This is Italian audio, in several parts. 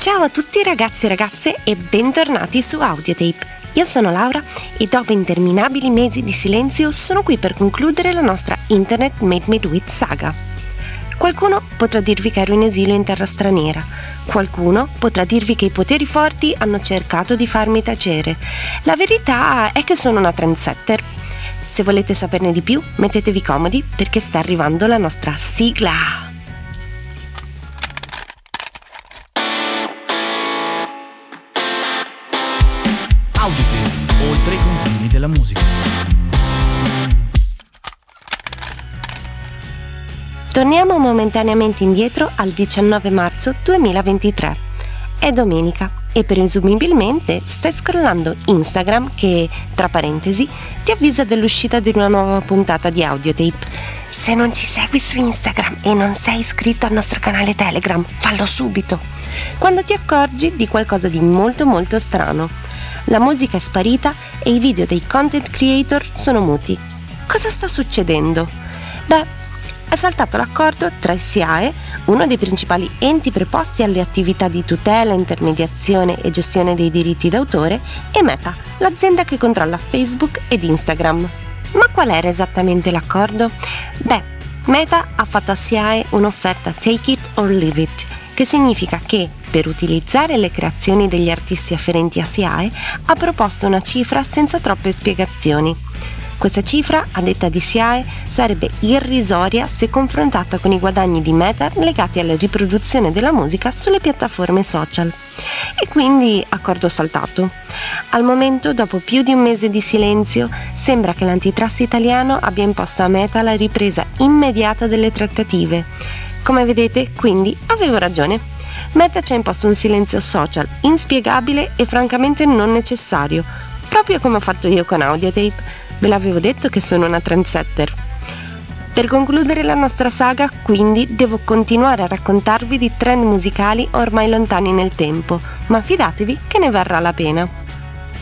Ciao a tutti ragazzi e ragazze e bentornati su Audiotape. Io sono Laura e dopo interminabili mesi di silenzio sono qui per concludere la nostra Internet Made Me Do It saga. Qualcuno potrà dirvi che ero in esilio in terra straniera, qualcuno potrà dirvi che i poteri forti hanno cercato di farmi tacere. La verità è che sono una trendsetter. Se volete saperne di più, mettetevi comodi perché sta arrivando la nostra sigla. Audite, oltre i confini della musica. Torniamo momentaneamente indietro al 19 marzo 2023. È domenica e presumibilmente stai scrollando Instagram che, tra parentesi, ti avvisa dell'uscita di una nuova puntata di Audiotape. Se non ci segui su Instagram e non sei iscritto al nostro canale Telegram, fallo subito. Quando ti accorgi di qualcosa di molto molto strano la musica è sparita e i video dei content creator sono muti. Cosa sta succedendo? Beh, è saltato l'accordo tra SIAE, uno dei principali enti preposti alle attività di tutela, intermediazione e gestione dei diritti d'autore, e Meta, l'azienda che controlla Facebook ed Instagram. Ma qual era esattamente l'accordo? Beh, Meta ha fatto a SIAE un'offerta take it or leave it, che significa che per utilizzare le creazioni degli artisti afferenti a SIAE ha proposto una cifra senza troppe spiegazioni. Questa cifra, a detta di SIAE, sarebbe irrisoria se confrontata con i guadagni di Meta legati alla riproduzione della musica sulle piattaforme social. E quindi accordo saltato. Al momento, dopo più di un mese di silenzio, sembra che l'antitrust italiano abbia imposto a Meta la ripresa immediata delle trattative come vedete, quindi, avevo ragione. Meta ci ha imposto un silenzio social inspiegabile e francamente non necessario, proprio come ho fatto io con Audiotape. Ve l'avevo detto che sono una trendsetter. Per concludere la nostra saga, quindi, devo continuare a raccontarvi di trend musicali ormai lontani nel tempo, ma fidatevi che ne varrà la pena.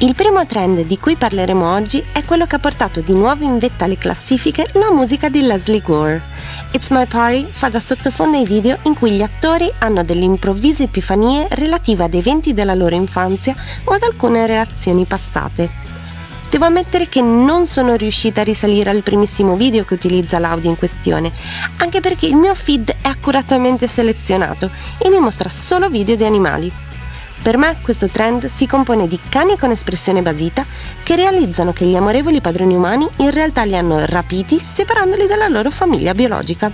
Il primo trend di cui parleremo oggi è quello che ha portato di nuovo in vetta alle classifiche la musica di Leslie Gore. It's My Party fa da sottofondo ai video in cui gli attori hanno delle improvvise epifanie relative ad eventi della loro infanzia o ad alcune relazioni passate. Devo ammettere che non sono riuscita a risalire al primissimo video che utilizza l'audio in questione, anche perché il mio feed è accuratamente selezionato e mi mostra solo video di animali. Per me questo trend si compone di cani con espressione basita che realizzano che gli amorevoli padroni umani in realtà li hanno rapiti separandoli dalla loro famiglia biologica.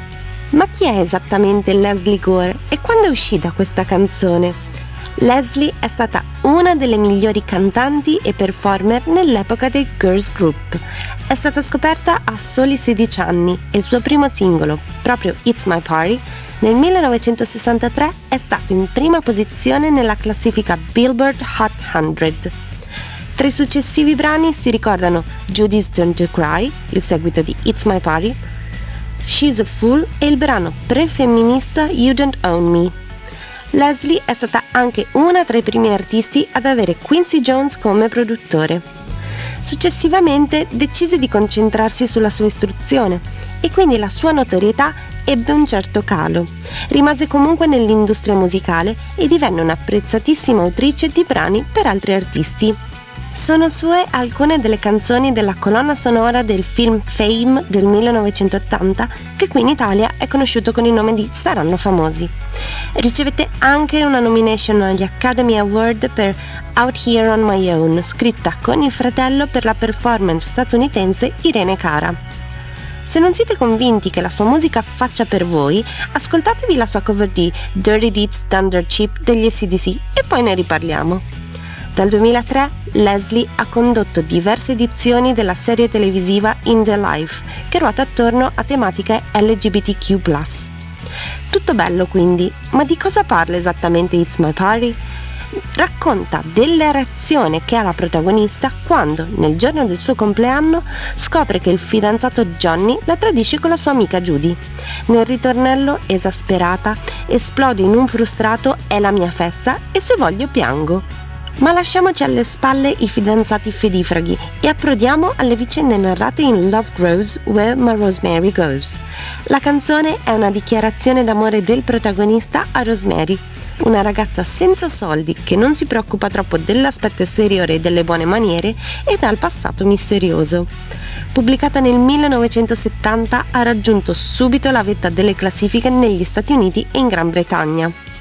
Ma chi è esattamente Leslie Gore e quando è uscita questa canzone? Leslie è stata una delle migliori cantanti e performer nell'epoca dei Girls Group. È stata scoperta a soli 16 anni e il suo primo singolo, proprio It's My Party, nel 1963 è stato in prima posizione nella classifica Billboard Hot 100. Tra i successivi brani si ricordano Judy's Turn to Cry, il seguito di It's My Party, She's a Fool e il brano pre-femminista You Don't Own Me. Leslie è stata anche una tra i primi artisti ad avere Quincy Jones come produttore. Successivamente decise di concentrarsi sulla sua istruzione e quindi la sua notorietà ebbe un certo calo. Rimase comunque nell'industria musicale e divenne un'apprezzatissima autrice di brani per altri artisti. Sono sue alcune delle canzoni della colonna sonora del film Fame del 1980, che qui in Italia è conosciuto con il nome di Saranno famosi. Ricevette anche una nomination agli Academy Award per Out Here on My Own, scritta con il fratello per la performance statunitense Irene Cara. Se non siete convinti che la sua musica faccia per voi, ascoltatevi la sua cover di Dirty Deeds Thunder Chip degli SDC e poi ne riparliamo. Dal 2003 Leslie ha condotto diverse edizioni della serie televisiva In the Life, che ruota attorno a tematiche LGBTQ. Tutto bello quindi, ma di cosa parla esattamente It's My Party? racconta della reazione che ha la protagonista quando, nel giorno del suo compleanno, scopre che il fidanzato Johnny la tradisce con la sua amica Judy. Nel ritornello, esasperata, esplode in un frustrato è la mia festa e se voglio piango. Ma lasciamoci alle spalle i fidanzati fedifraghi e approdiamo alle vicende narrate in Love Grows Where My Rosemary Goes. La canzone è una dichiarazione d'amore del protagonista a Rosemary, una ragazza senza soldi che non si preoccupa troppo dell'aspetto esteriore e delle buone maniere e dal passato misterioso. Pubblicata nel 1970 ha raggiunto subito la vetta delle classifiche negli Stati Uniti e in Gran Bretagna.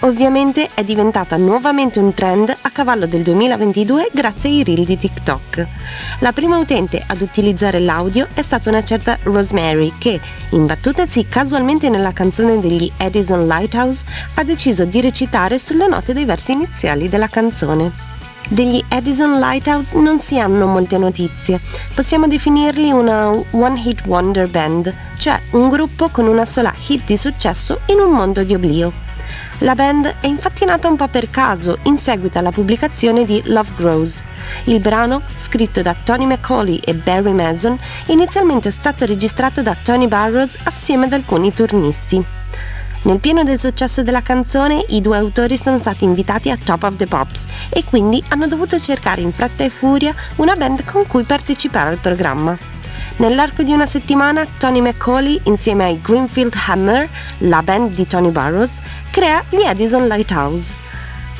Ovviamente è diventata nuovamente un trend a cavallo del 2022 grazie ai reel di TikTok. La prima utente ad utilizzare l'audio è stata una certa Rosemary che, imbattutasi casualmente nella canzone degli Edison Lighthouse, ha deciso di recitare sulle note dei versi iniziali della canzone. Degli Edison Lighthouse non si hanno molte notizie, possiamo definirli una one hit wonder band, cioè un gruppo con una sola hit di successo in un mondo di oblio. La band è infatti nata un po' per caso in seguito alla pubblicazione di Love Grows. Il brano, scritto da Tony McCauley e Barry Mason, inizialmente è stato registrato da Tony Barrows assieme ad alcuni turnisti. Nel pieno del successo della canzone, i due autori sono stati invitati a Top of the Pops e quindi hanno dovuto cercare in fretta e furia una band con cui partecipare al programma. Nell'arco di una settimana Tony McCauley insieme ai Greenfield Hammer, la band di Tony Burrows, crea gli Edison Lighthouse.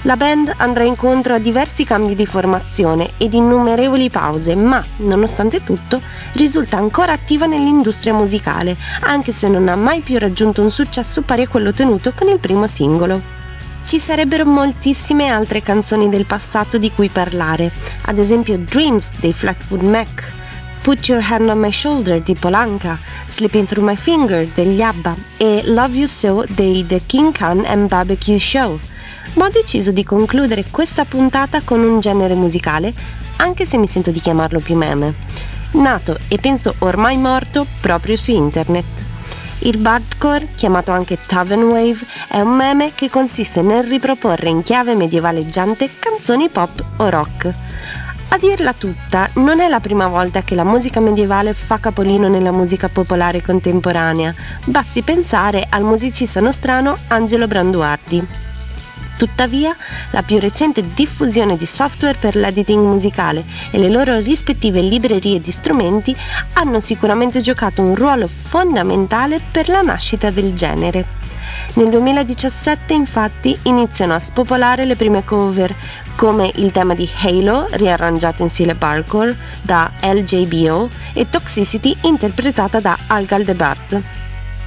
La band andrà incontro a diversi cambi di formazione ed innumerevoli pause, ma, nonostante tutto, risulta ancora attiva nell'industria musicale, anche se non ha mai più raggiunto un successo pari a quello ottenuto con il primo singolo. Ci sarebbero moltissime altre canzoni del passato di cui parlare, ad esempio Dreams dei Flatwood Mac, Put Your Hand on My Shoulder di Polanca, Slipping Through My Finger degli ABBA e Love You So dei The King Khan and Barbecue Show. Ma ho deciso di concludere questa puntata con un genere musicale, anche se mi sento di chiamarlo più meme, nato e penso ormai morto proprio su internet. Il Badcore, chiamato anche Tavern Wave, è un meme che consiste nel riproporre in chiave medievaleggiante canzoni pop o rock. A dirla tutta, non è la prima volta che la musica medievale fa capolino nella musica popolare contemporanea, basti pensare al musicista nostrano Angelo Branduardi. Tuttavia, la più recente diffusione di software per l'editing musicale e le loro rispettive librerie di strumenti hanno sicuramente giocato un ruolo fondamentale per la nascita del genere. Nel 2017 infatti iniziano a spopolare le prime cover, come il tema di Halo, riarrangiato in stile parkour da LJBO, e Toxicity, interpretata da Al Galdebart.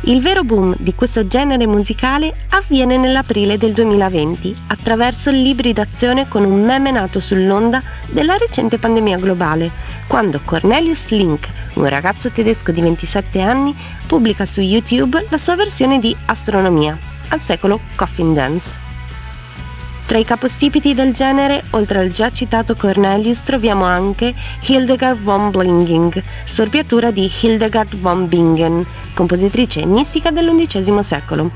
Il vero boom di questo genere musicale avviene nell'aprile del 2020 attraverso l'ibridazione con un meme nato sull'onda della recente pandemia globale, quando Cornelius Link, un ragazzo tedesco di 27 anni, pubblica su YouTube la sua versione di Astronomia, al secolo Coffin Dance. Tra i capostipiti del genere, oltre al già citato Cornelius, troviamo anche Hildegard von Blinging, storpiatura di Hildegard von Bingen, compositrice mistica dell'undicesimo secolo.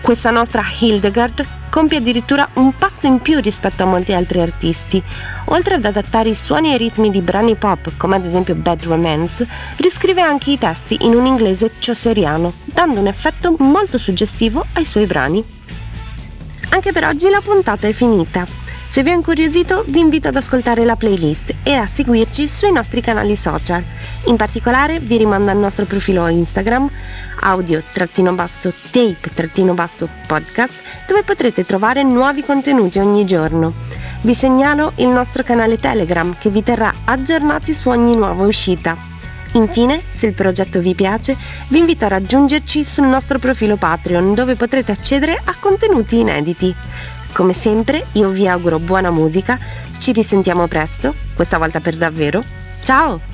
Questa nostra Hildegard compie addirittura un passo in più rispetto a molti altri artisti. Oltre ad adattare i suoni e i ritmi di brani pop, come ad esempio Bad Romance, riscrive anche i testi in un inglese chauceriano, dando un effetto molto suggestivo ai suoi brani. Anche per oggi la puntata è finita. Se vi è incuriosito vi invito ad ascoltare la playlist e a seguirci sui nostri canali social. In particolare vi rimando al nostro profilo Instagram audio-tape-podcast dove potrete trovare nuovi contenuti ogni giorno. Vi segnalo il nostro canale Telegram che vi terrà aggiornati su ogni nuova uscita. Infine, se il progetto vi piace, vi invito a raggiungerci sul nostro profilo Patreon dove potrete accedere a contenuti inediti. Come sempre, io vi auguro buona musica, ci risentiamo presto, questa volta per davvero. Ciao!